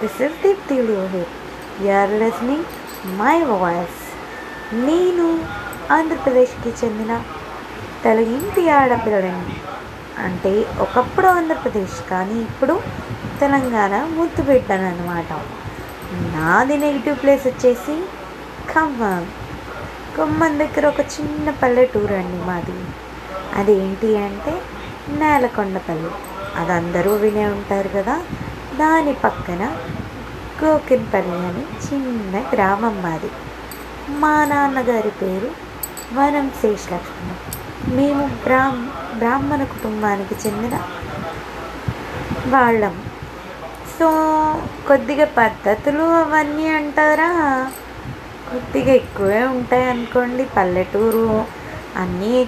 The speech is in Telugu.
This is Deepthi Lohith you're listening my voice నేను ఆంధ్రప్రదేశ్కి చెందిన తెలుగింటి ఆడపిల్లని అంటే ఒకప్పుడు ఆంధ్రప్రదేశ్ కానీ ఇప్పుడు తెలంగాణ ముద్దు పెట్టాను అనమాట నాది నెగిటివ్ ప్లేస్ వచ్చేసి ఖమ్మం. ఖమ్మం దగ్గర ఒక చిన్న పల్లెటూరు అండి మాది. అదేంటి అంటే నేలకొండపల్లి. అది అందరూ వినే ఉంటారు కదా. దాని పక్కన గోకిన్పల్లి అని చిన్న గ్రామం మాది. మా నాన్నగారి పేరు వనం శేషలక్ష్మి మేము బ్రాహ్మ బ్రాహ్మణ కుటుంబానికి చెందిన వాళ్ళం. సో కొద్దిగా పద్ధతులు అవన్నీ అంటారా? కొద్దిగా ఎక్కువే ఉంటాయి అనుకోండి పల్లెటూరు అన్నీ